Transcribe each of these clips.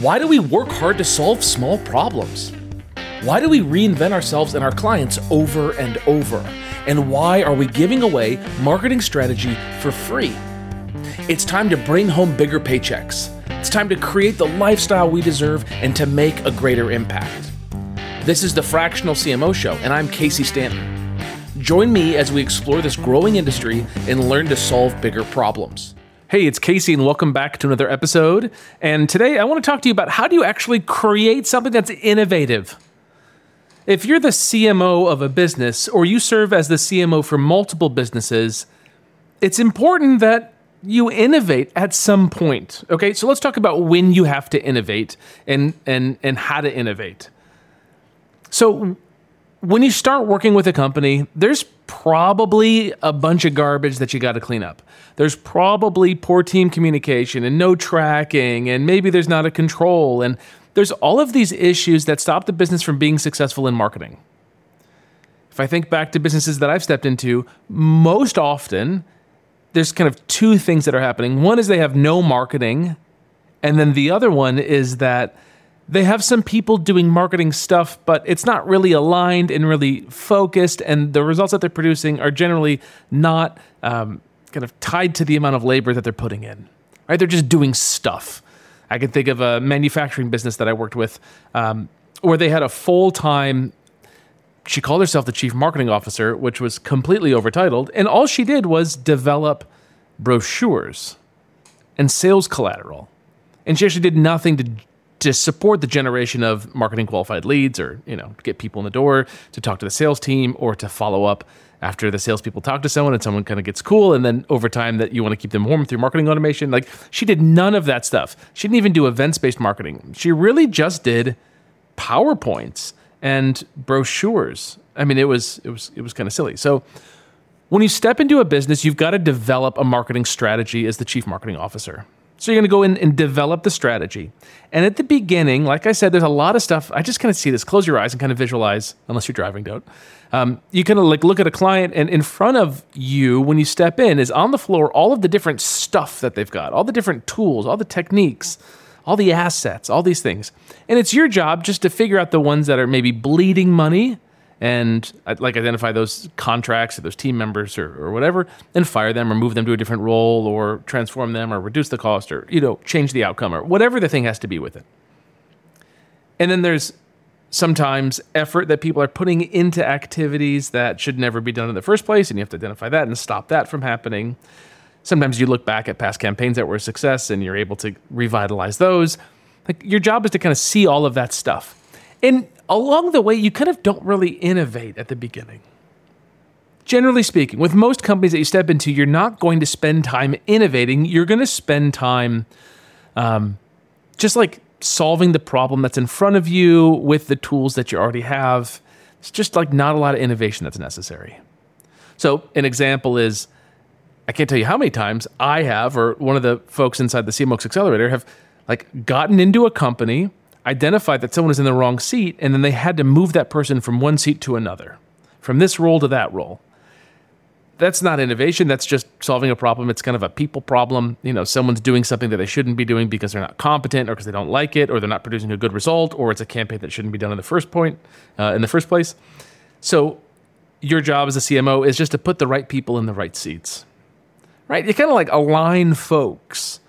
Why do we work hard to solve small problems? Why do we reinvent ourselves and our clients over and over? And why are we giving away marketing strategy for free? It's time to bring home bigger paychecks. It's time to create the lifestyle we deserve and to make a greater impact. This is the Fractional CMO Show, and I'm Casey Stanton. Join me as we explore this growing industry and learn to solve bigger problems. Hey, it's Casey, and welcome back to another episode. And today I want to talk to you about how do you actually create something that's innovative? If you're the CMO of a business or you serve as the CMO for multiple businesses, it's important that you innovate at some point. Okay, so let's talk about when you have to innovate and and and how to innovate. So when you start working with a company, there's probably a bunch of garbage that you got to clean up. There's probably poor team communication and no tracking, and maybe there's not a control. And there's all of these issues that stop the business from being successful in marketing. If I think back to businesses that I've stepped into, most often there's kind of two things that are happening. One is they have no marketing, and then the other one is that they have some people doing marketing stuff, but it's not really aligned and really focused, and the results that they're producing are generally not um, kind of tied to the amount of labor that they're putting in. Right? They're just doing stuff. I can think of a manufacturing business that I worked with um, where they had a full time. She called herself the chief marketing officer, which was completely overtitled, and all she did was develop brochures and sales collateral. And she actually did nothing to to support the generation of marketing qualified leads or you know get people in the door to talk to the sales team or to follow up after the salespeople talk to someone and someone kind of gets cool and then over time that you want to keep them warm through marketing automation. Like she did none of that stuff. She didn't even do events based marketing. She really just did powerpoints and brochures. I mean it was it was it was kind of silly. So when you step into a business you've got to develop a marketing strategy as the chief marketing officer so you're going to go in and develop the strategy. And at the beginning, like I said, there's a lot of stuff. I just kind of see this. Close your eyes and kind of visualize, unless you're driving, don't. Um, you kind of like look at a client, and in front of you, when you step in, is on the floor all of the different stuff that they've got, all the different tools, all the techniques, all the assets, all these things. And it's your job just to figure out the ones that are maybe bleeding money and uh, like identify those contracts or those team members or, or whatever and fire them or move them to a different role or transform them or reduce the cost or you know change the outcome or whatever the thing has to be with it. And then there's sometimes effort that people are putting into activities that should never be done in the first place and you have to identify that and stop that from happening. Sometimes you look back at past campaigns that were a success and you're able to revitalize those. Like your job is to kind of see all of that stuff and along the way, you kind of don't really innovate at the beginning. Generally speaking, with most companies that you step into, you're not going to spend time innovating. You're going to spend time um, just like solving the problem that's in front of you with the tools that you already have. It's just like not a lot of innovation that's necessary. So, an example is I can't tell you how many times I have, or one of the folks inside the CMOx Accelerator have like gotten into a company identified that someone was in the wrong seat, and then they had to move that person from one seat to another, from this role to that role. That's not innovation. That's just solving a problem. It's kind of a people problem. You know, someone's doing something that they shouldn't be doing because they're not competent, or because they don't like it, or they're not producing a good result, or it's a campaign that shouldn't be done in the first point, uh, in the first place. So, your job as a CMO is just to put the right people in the right seats, right? You kind of like align folks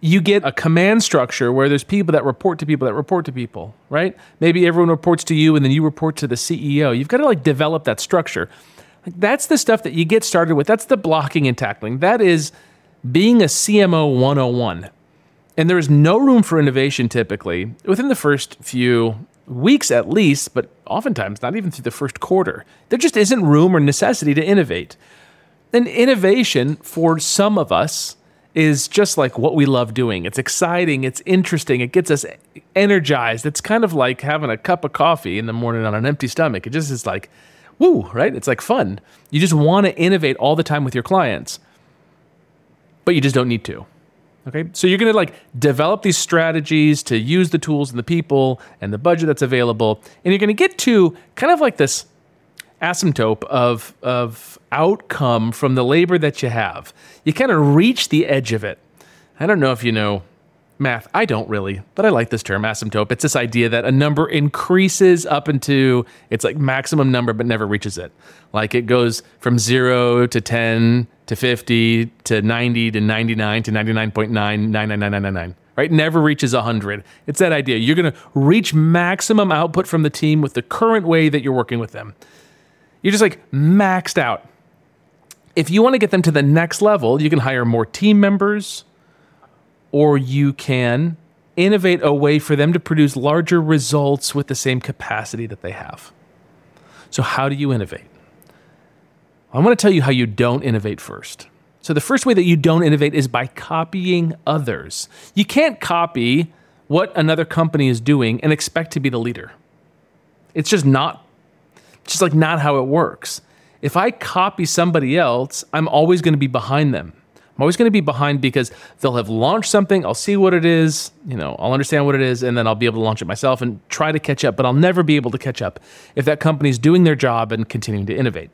you get a command structure where there's people that report to people that report to people, right? Maybe everyone reports to you and then you report to the CEO. You've got to like develop that structure. Like that's the stuff that you get started with. That's the blocking and tackling. That is being a CMO 101. And there is no room for innovation typically within the first few weeks at least, but oftentimes not even through the first quarter. There just isn't room or necessity to innovate. And innovation for some of us is just like what we love doing. It's exciting, it's interesting, it gets us energized. It's kind of like having a cup of coffee in the morning on an empty stomach. It just is like, woo, right? It's like fun. You just want to innovate all the time with your clients, but you just don't need to. Okay, so you're going to like develop these strategies to use the tools and the people and the budget that's available, and you're going to get to kind of like this asymptote of of outcome from the labor that you have. You kind of reach the edge of it. I don't know if you know math. I don't really, but I like this term, asymptote. It's this idea that a number increases up into its like maximum number, but never reaches it. Like it goes from zero to 10 to 50 to 90 to 99 to 99.9999999, right? Never reaches 100. It's that idea. You're going to reach maximum output from the team with the current way that you're working with them. You're just like maxed out. If you want to get them to the next level, you can hire more team members or you can innovate a way for them to produce larger results with the same capacity that they have. So, how do you innovate? I want to tell you how you don't innovate first. So, the first way that you don't innovate is by copying others. You can't copy what another company is doing and expect to be the leader. It's just not, just like not how it works. If I copy somebody else, I'm always going to be behind them. I'm always going to be behind because they'll have launched something. I'll see what it is, you know, I'll understand what it is, and then I'll be able to launch it myself and try to catch up. But I'll never be able to catch up if that company's doing their job and continuing to innovate.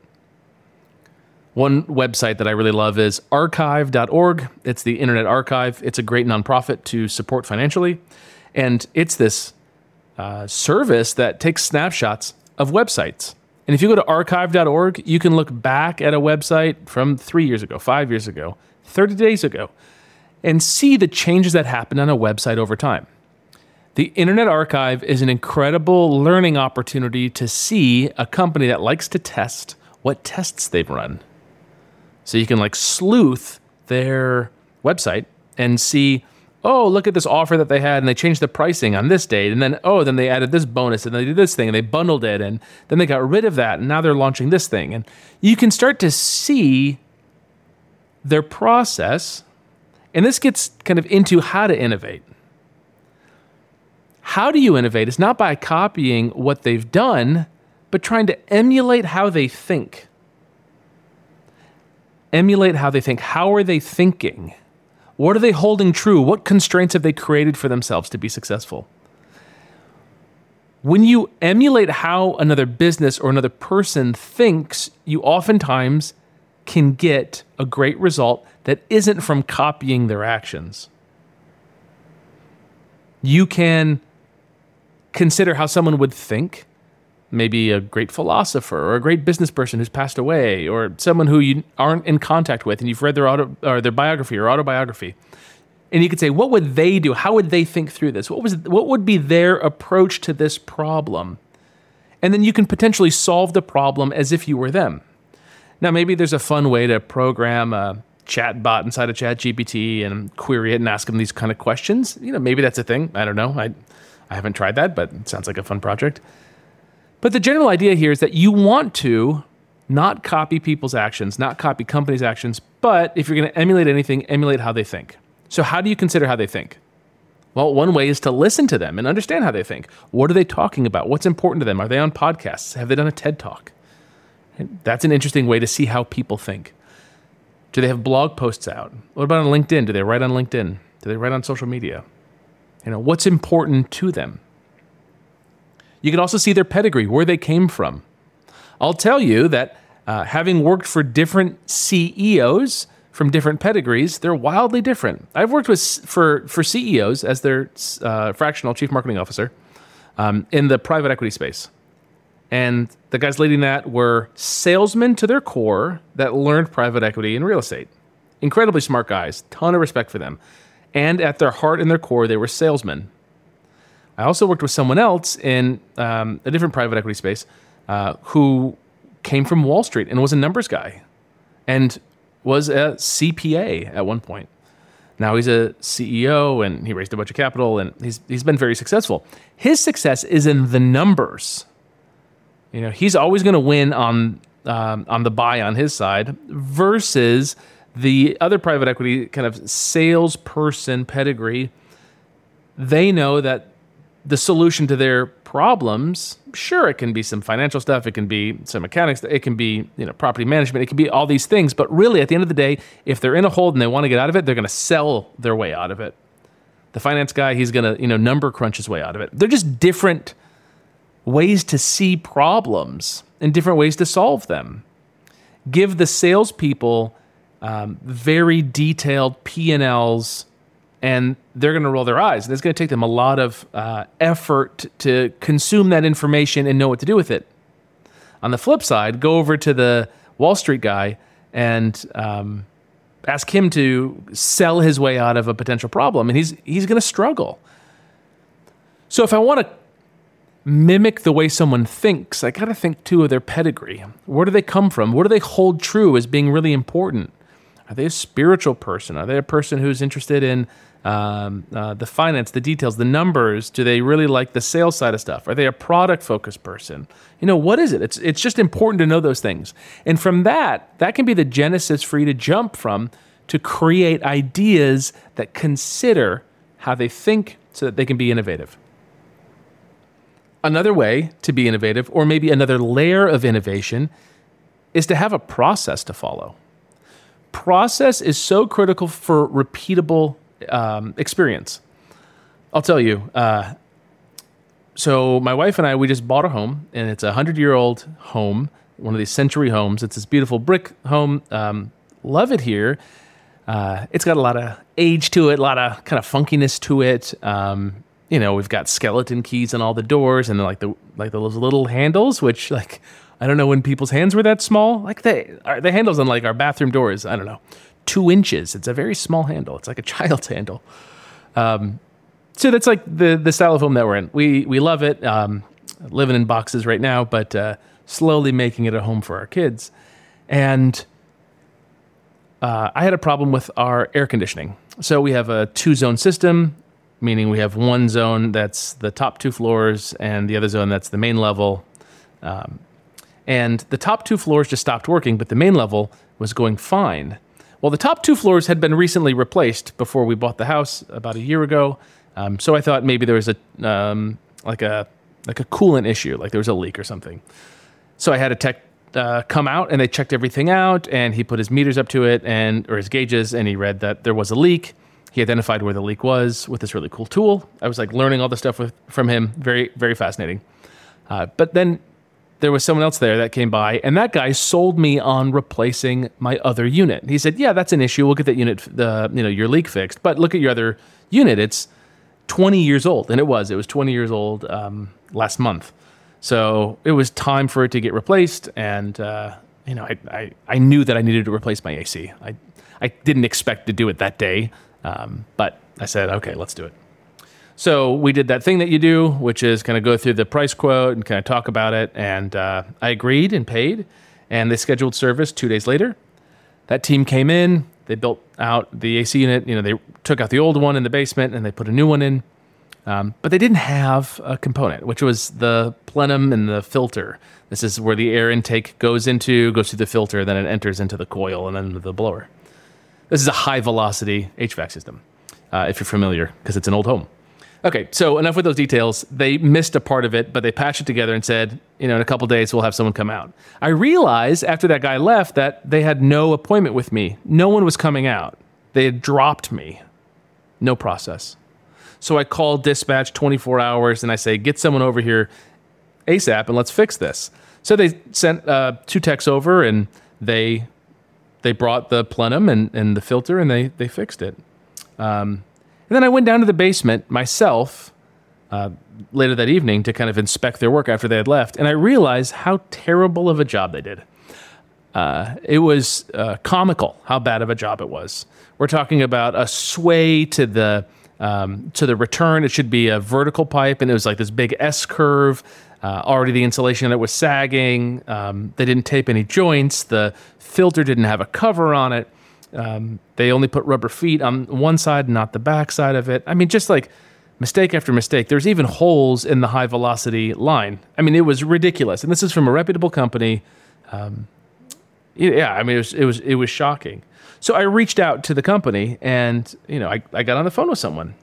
One website that I really love is archive.org. It's the Internet Archive. It's a great nonprofit to support financially. And it's this uh, service that takes snapshots of websites. And if you go to archive.org, you can look back at a website from three years ago, five years ago, 30 days ago and see the changes that happened on a website over time. The Internet Archive is an incredible learning opportunity to see a company that likes to test what tests they've run. So you can like sleuth their website and see, oh, look at this offer that they had and they changed the pricing on this date. And then, oh, then they added this bonus and they did this thing and they bundled it and then they got rid of that and now they're launching this thing. And you can start to see their process, and this gets kind of into how to innovate. How do you innovate? It's not by copying what they've done, but trying to emulate how they think. Emulate how they think. How are they thinking? What are they holding true? What constraints have they created for themselves to be successful? When you emulate how another business or another person thinks, you oftentimes can get a great result that isn't from copying their actions. You can consider how someone would think, maybe a great philosopher or a great business person who's passed away, or someone who you aren't in contact with and you've read their auto or their biography or autobiography. And you could say, what would they do? How would they think through this? What was what would be their approach to this problem? And then you can potentially solve the problem as if you were them. Now, maybe there's a fun way to program a chat bot inside of ChatGPT and query it and ask them these kind of questions. You know, maybe that's a thing. I don't know. I, I haven't tried that, but it sounds like a fun project. But the general idea here is that you want to not copy people's actions, not copy companies' actions, but if you're going to emulate anything, emulate how they think. So, how do you consider how they think? Well, one way is to listen to them and understand how they think. What are they talking about? What's important to them? Are they on podcasts? Have they done a TED talk? That's an interesting way to see how people think. Do they have blog posts out? What about on LinkedIn? Do they write on LinkedIn? Do they write on social media? You know, what's important to them? You can also see their pedigree, where they came from. I'll tell you that uh, having worked for different CEOs from different pedigrees, they're wildly different. I've worked with for for CEOs as their uh, fractional chief marketing officer um, in the private equity space. And the guys leading that were salesmen to their core that learned private equity and real estate. Incredibly smart guys, ton of respect for them. And at their heart and their core, they were salesmen. I also worked with someone else in um, a different private equity space uh, who came from Wall Street and was a numbers guy and was a CPA at one point. Now he's a CEO and he raised a bunch of capital and he's, he's been very successful. His success is in the numbers you know, he's always going to win on um, on the buy on his side versus the other private equity kind of salesperson pedigree. They know that the solution to their problems, sure, it can be some financial stuff, it can be some mechanics, it can be you know property management, it can be all these things. But really, at the end of the day, if they're in a hold and they want to get out of it, they're going to sell their way out of it. The finance guy, he's going to you know number crunch his way out of it. They're just different ways to see problems and different ways to solve them. Give the salespeople um, very detailed P&Ls and they're going to roll their eyes. And it's going to take them a lot of uh, effort to consume that information and know what to do with it. On the flip side, go over to the Wall Street guy and um, ask him to sell his way out of a potential problem, and he's he's going to struggle. So if I want to mimic the way someone thinks, I got to think too of their pedigree. Where do they come from? What do they hold true as being really important? Are they a spiritual person? Are they a person who's interested in um, uh, the finance, the details, the numbers? Do they really like the sales side of stuff? Are they a product focused person? You know, what is it? It's, it's just important to know those things. And from that, that can be the genesis for you to jump from to create ideas that consider how they think so that they can be innovative. Another way to be innovative, or maybe another layer of innovation, is to have a process to follow. Process is so critical for repeatable um, experience. I'll tell you. Uh, so my wife and I, we just bought a home, and it's a hundred-year-old home, one of these century homes. It's this beautiful brick home. Um, love it here. Uh, it's got a lot of age to it, a lot of kind of funkiness to it. Um, you know, we've got skeleton keys on all the doors and like the like those little handles, which like I don't know when people's hands were that small. Like the the handles on like our bathroom doors, I don't know, two inches. It's a very small handle. It's like a child's handle. Um, so that's like the the style of home that we're in. We we love it. Um, living in boxes right now, but uh, slowly making it a home for our kids. And uh, I had a problem with our air conditioning. So we have a two zone system meaning we have one zone that's the top two floors and the other zone that's the main level. Um, and the top two floors just stopped working, but the main level was going fine. Well, the top two floors had been recently replaced before we bought the house about a year ago. Um, so I thought maybe there was a um, like a like a coolant issue, like there was a leak or something. So I had a tech uh, come out and they checked everything out, and he put his meters up to it and or his gauges, and he read that there was a leak. He identified where the leak was with this really cool tool. I was like learning all the stuff with, from him. Very, very fascinating. Uh, but then there was someone else there that came by, and that guy sold me on replacing my other unit. He said, "Yeah, that's an issue. We'll get that unit, the you know, your leak fixed. But look at your other unit. It's 20 years old, and it was. It was 20 years old um, last month. So it was time for it to get replaced. And uh, you know, I, I I knew that I needed to replace my AC. I I didn't expect to do it that day. Um, but I said, okay, let's do it. So we did that thing that you do, which is kind of go through the price quote and kind of talk about it. And uh, I agreed and paid, and they scheduled service two days later. That team came in, they built out the AC unit. You know, they took out the old one in the basement and they put a new one in. Um, but they didn't have a component, which was the plenum and the filter. This is where the air intake goes into, goes through the filter, then it enters into the coil and then the blower. This is a high velocity HVAC system, uh, if you're familiar, because it's an old home. Okay, so enough with those details. They missed a part of it, but they patched it together and said, you know, in a couple days we'll have someone come out. I realized after that guy left that they had no appointment with me. No one was coming out. They had dropped me. No process. So I called dispatch 24 hours and I say, get someone over here ASAP and let's fix this. So they sent uh, two techs over and they they brought the plenum and, and the filter and they, they fixed it. Um, and then I went down to the basement myself uh, later that evening to kind of inspect their work after they had left. And I realized how terrible of a job they did. Uh, it was uh, comical how bad of a job it was. We're talking about a sway to the um, to the return. It should be a vertical pipe, and it was like this big S curve. Uh, already the insulation that was sagging. Um, they didn't tape any joints. The filter didn't have a cover on it. Um, they only put rubber feet on one side, not the back side of it. I mean, just like mistake after mistake. There's even holes in the high velocity line. I mean, it was ridiculous. And this is from a reputable company. Um, yeah, I mean, it was it was it was shocking. So I reached out to the company, and you know, I, I got on the phone with someone,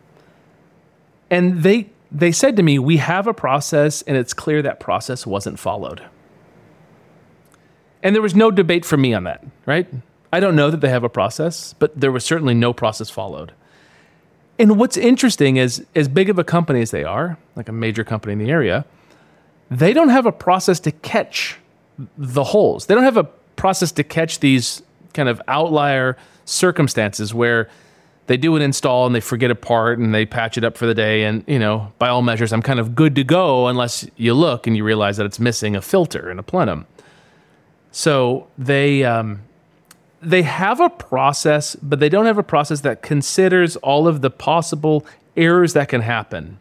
and they they said to me, "We have a process, and it's clear that process wasn't followed." And there was no debate for me on that, right? I don't know that they have a process, but there was certainly no process followed. And what's interesting is, as big of a company as they are, like a major company in the area, they don't have a process to catch the holes. They don't have a process to catch these kind of outlier circumstances where they do an install and they forget a part and they patch it up for the day. And, you know, by all measures, I'm kind of good to go unless you look and you realize that it's missing a filter in a plenum. So they, um, they have a process, but they don't have a process that considers all of the possible errors that can happen.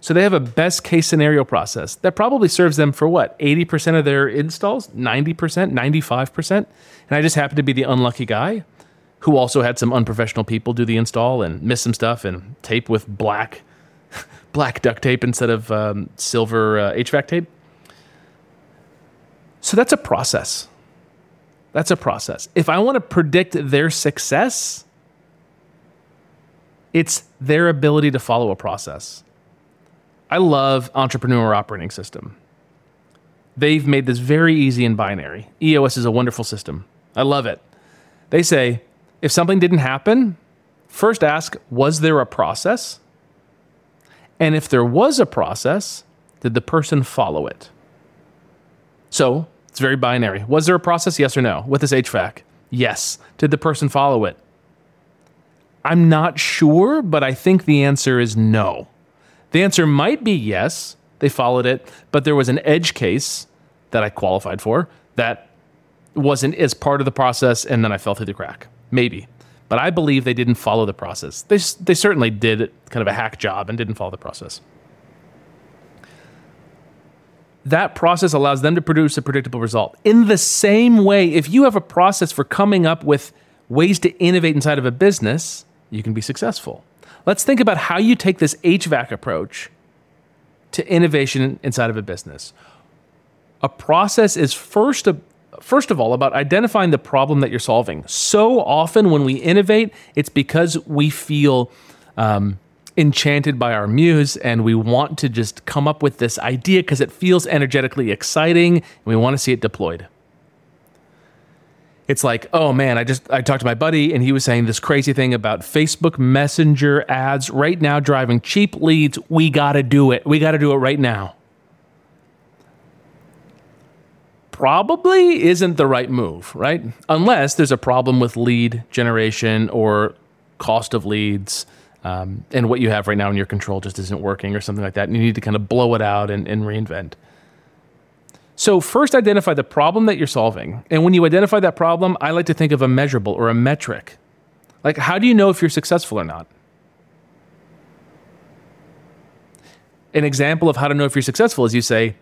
So they have a best case scenario process that probably serves them for what, 80% of their installs, 90%, 95%. And I just happen to be the unlucky guy who also had some unprofessional people do the install and miss some stuff and tape with black black duct tape instead of um, silver uh, HVAC tape. So that's a process. That's a process. If I want to predict their success, it's their ability to follow a process. I love Entrepreneur Operating System. They've made this very easy and binary. EOS is a wonderful system. I love it. They say if something didn't happen, first ask, was there a process? And if there was a process, did the person follow it? So it's very binary. Was there a process? Yes or no? With this HVAC? Yes. Did the person follow it? I'm not sure, but I think the answer is no. The answer might be yes, they followed it, but there was an edge case that I qualified for that wasn't as part of the process, and then I fell through the crack. Maybe. But I believe they didn't follow the process. They, they certainly did kind of a hack job and didn't follow the process. That process allows them to produce a predictable result. In the same way, if you have a process for coming up with ways to innovate inside of a business, you can be successful. Let's think about how you take this HVAC approach to innovation inside of a business. A process is first first of all about identifying the problem that you're solving. So often when we innovate, it's because we feel um, enchanted by our muse and we want to just come up with this idea because it feels energetically exciting and we want to see it deployed. It's like, oh man, I just I talked to my buddy and he was saying this crazy thing about Facebook Messenger ads right now driving cheap leads. We got to do it. We got to do it right now. probably isn't the right move, right? Unless there's a problem with lead generation or cost of leads. Um, and what you have right now in your control just isn't working or something like that. And you need to kind of blow it out and, and reinvent. So, first identify the problem that you're solving. And when you identify that problem, I like to think of a measurable or a metric. Like, how do you know if you're successful or not? An example of how to know if you're successful is you say,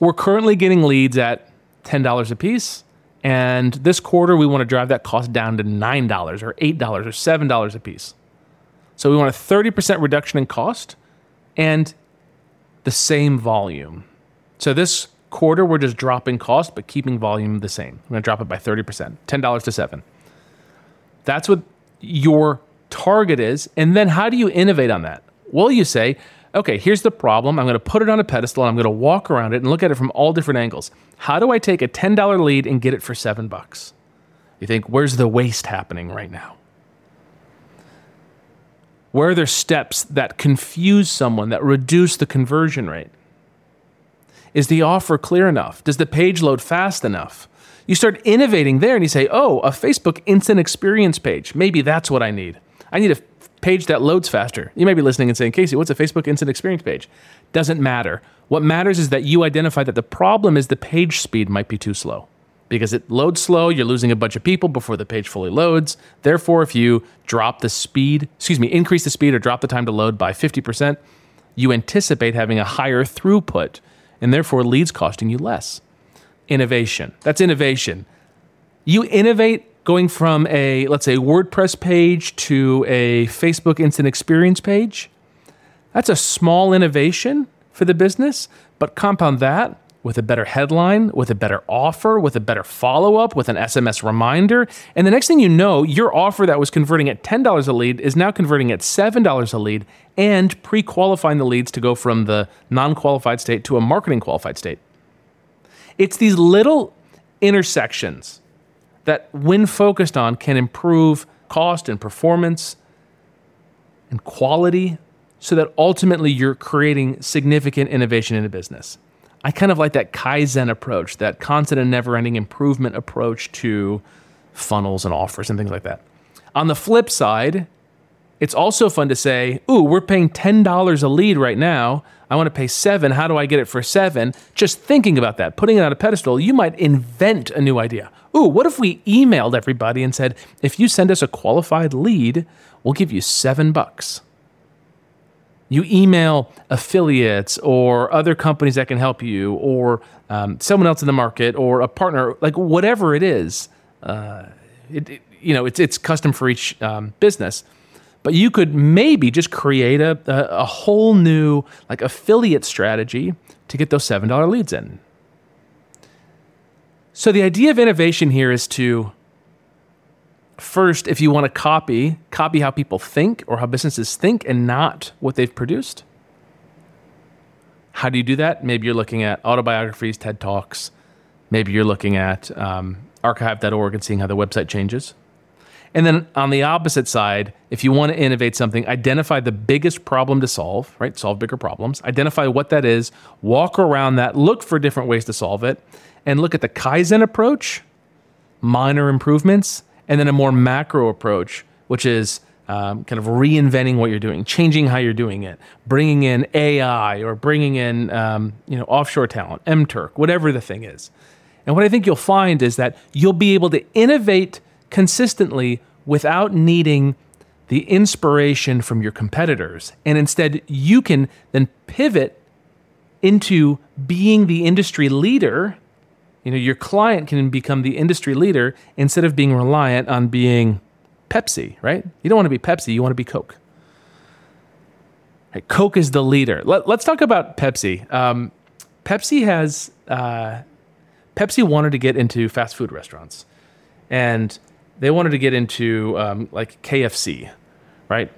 We're currently getting leads at $10 a piece. And this quarter, we want to drive that cost down to $9 or $8 or $7 a piece. So we want a 30% reduction in cost and the same volume. So this quarter, we're just dropping cost, but keeping volume the same. We're going to drop it by 30%, $10 to 7 That's what your target is. And then how do you innovate on that? Well, you say, okay, here's the problem. I'm going to put it on a pedestal and I'm going to walk around it and look at it from all different angles. How do I take a $10 lead and get it for seven bucks? You think, where's the waste happening right now? Where are there steps that confuse someone, that reduce the conversion rate? Is the offer clear enough? Does the page load fast enough? You start innovating there and you say, oh, a Facebook instant experience page. Maybe that's what I need. I need a page that loads faster. You may be listening and saying, Casey, what's a Facebook instant experience page? Doesn't matter. What matters is that you identify that the problem is the page speed might be too slow. Because it loads slow, you're losing a bunch of people before the page fully loads. Therefore, if you drop the speed, excuse me, increase the speed or drop the time to load by 50%, you anticipate having a higher throughput and therefore leads costing you less. Innovation. That's innovation. You innovate going from a, let's say, WordPress page to a Facebook instant experience page, that's a small innovation for the business, but compound that with a better headline, with a better offer, with a better follow up, with an SMS reminder. And the next thing you know, your offer that was converting at $10 a lead is now converting at $7 a lead and pre qualifying the leads to go from the non qualified state to a marketing qualified state. It's these little intersections that, when focused on, can improve cost and performance and quality so that ultimately you're creating significant innovation in a business. I kind of like that Kaizen approach, that constant and never ending improvement approach to funnels and offers and things like that. On the flip side, It's also fun to say, ooh, we're paying $10 a lead right now. I want to pay seven. How do I get it for seven? Just thinking about that, putting it on a pedestal, you might invent a new idea. Ooh, what if we emailed everybody and said, if you send us a qualified lead, we'll give you seven bucks. You email affiliates or other companies that can help you, or um, someone else in the market, or a partner, like whatever it is. Uh, it, it, you know, it's it's custom for each um, business but you could maybe just create a, a, a whole new like affiliate strategy to get those $7 leads in. So the idea of innovation here is to first, if you want to copy, copy how people think or how businesses think and not what they've produced. How do you do that? Maybe you're looking at autobiographies, TED Talks. Maybe you're looking at um, archive.org and seeing how the website changes. And then on the opposite side, if you want to innovate something, identify the biggest problem to solve, right? Solve bigger problems. Identify what that is, walk around that, look for different ways to solve it, and look at the Kaizen approach, minor improvements, and then a more macro approach, which is um, kind of reinventing what you're doing, changing how you're doing it, bringing in AI or bringing in um, you know offshore talent, MTurk, whatever the thing is. And what I think you'll find is that you'll be able to innovate consistently without needing the inspiration from your competitors. And instead, you can then pivot into being the industry leader. You know, your client can become the industry leader instead of being reliant on being Pepsi, right? You don't want to be Pepsi, you want to be Coke. Right, Coke is the leader. Let, us talk about Pepsi. Um, Pepsi has uh, Pepsi wanted to get into fast food restaurants, and they wanted to get into um, like KFC, right?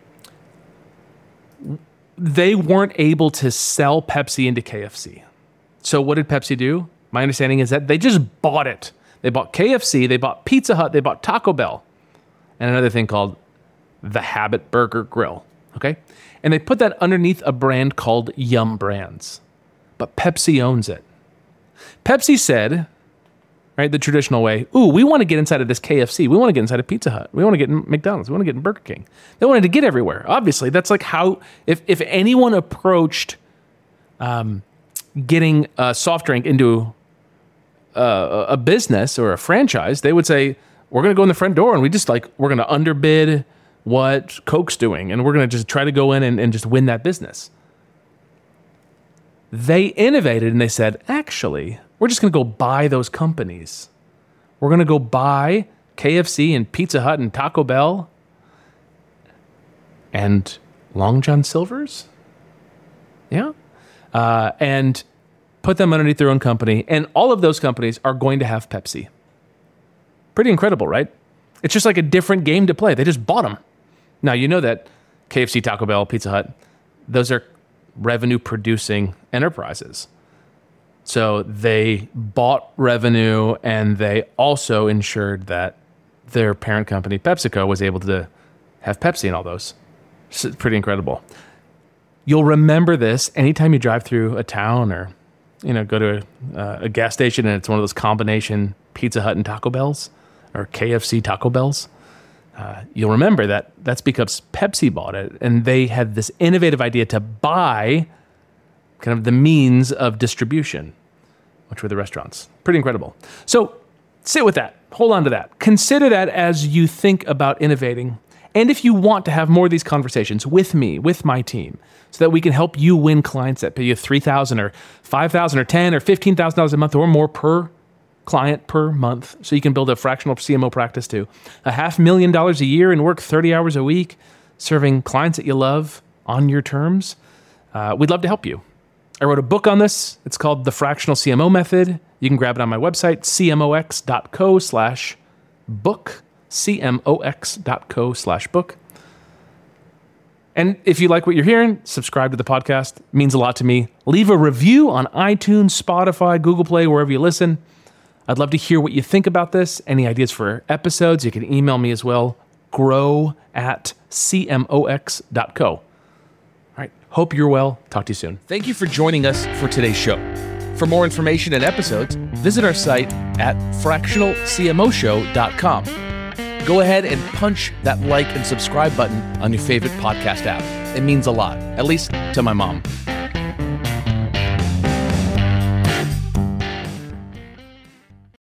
They weren't able to sell Pepsi into KFC. So what did Pepsi do? My understanding is that they just bought it. They bought KFC, they bought Pizza Hut, they bought Taco Bell, and another thing called the Habit Burger Grill. Okay? And they put that underneath a brand called Yum Brands. But Pepsi owns it. Pepsi said, right? The traditional way. Ooh, we want to get inside of this KFC. We want to get inside of Pizza Hut. We want to get in McDonald's. We want to get in Burger King. They wanted to get everywhere. Obviously, that's like how if if anyone approached um, getting a soft drink into a, a business or a franchise, they would say, "We're going to go in the front door and we just like we're going to underbid what Coke's doing, and we're going to just try to go in and, and just win that business." They innovated and they said, actually, we're just going to go buy those companies. We're going to go buy KFC and Pizza Hut and Taco Bell and Long John Silver's. Yeah. Uh, and put them underneath their own company. And all of those companies are going to have Pepsi. Pretty incredible, right? It's just like a different game to play. They just bought them. Now, you know that KFC, Taco Bell, Pizza Hut, those are revenue producing enterprises. So they bought revenue and they also ensured that their parent company, PepsiCo, was able to have Pepsi in all those. It's pretty incredible. You'll remember this anytime you drive through a town or you know go to a, uh, a gas station and it's one of those combination Pizza Hut and Taco Bells or KFC Taco Bells. Uh, you'll remember that that's because Pepsi bought it and they had this innovative idea to buy kind of the means of distribution which were the restaurants. Pretty incredible. So sit with that. Hold on to that. Consider that as you think about innovating. And if you want to have more of these conversations with me, with my team, so that we can help you win clients that pay you 3000 or 5000 or 10 or $15,000 a month or more per client per month, so you can build a fractional CMO practice to a half million dollars a year and work 30 hours a week serving clients that you love on your terms, uh, we'd love to help you. I wrote a book on this. It's called The Fractional CMO Method. You can grab it on my website, cmox.co slash book, cmox.co slash book. And if you like what you're hearing, subscribe to the podcast. It means a lot to me. Leave a review on iTunes, Spotify, Google Play, wherever you listen. I'd love to hear what you think about this. Any ideas for episodes, you can email me as well. Grow at cmox.co. All right. Hope you're well. Talk to you soon. Thank you for joining us for today's show. For more information and episodes, visit our site at fractionalcmoshow.com. go ahead and punch that like and subscribe button on your favorite podcast app. It means a lot, at least to my mom.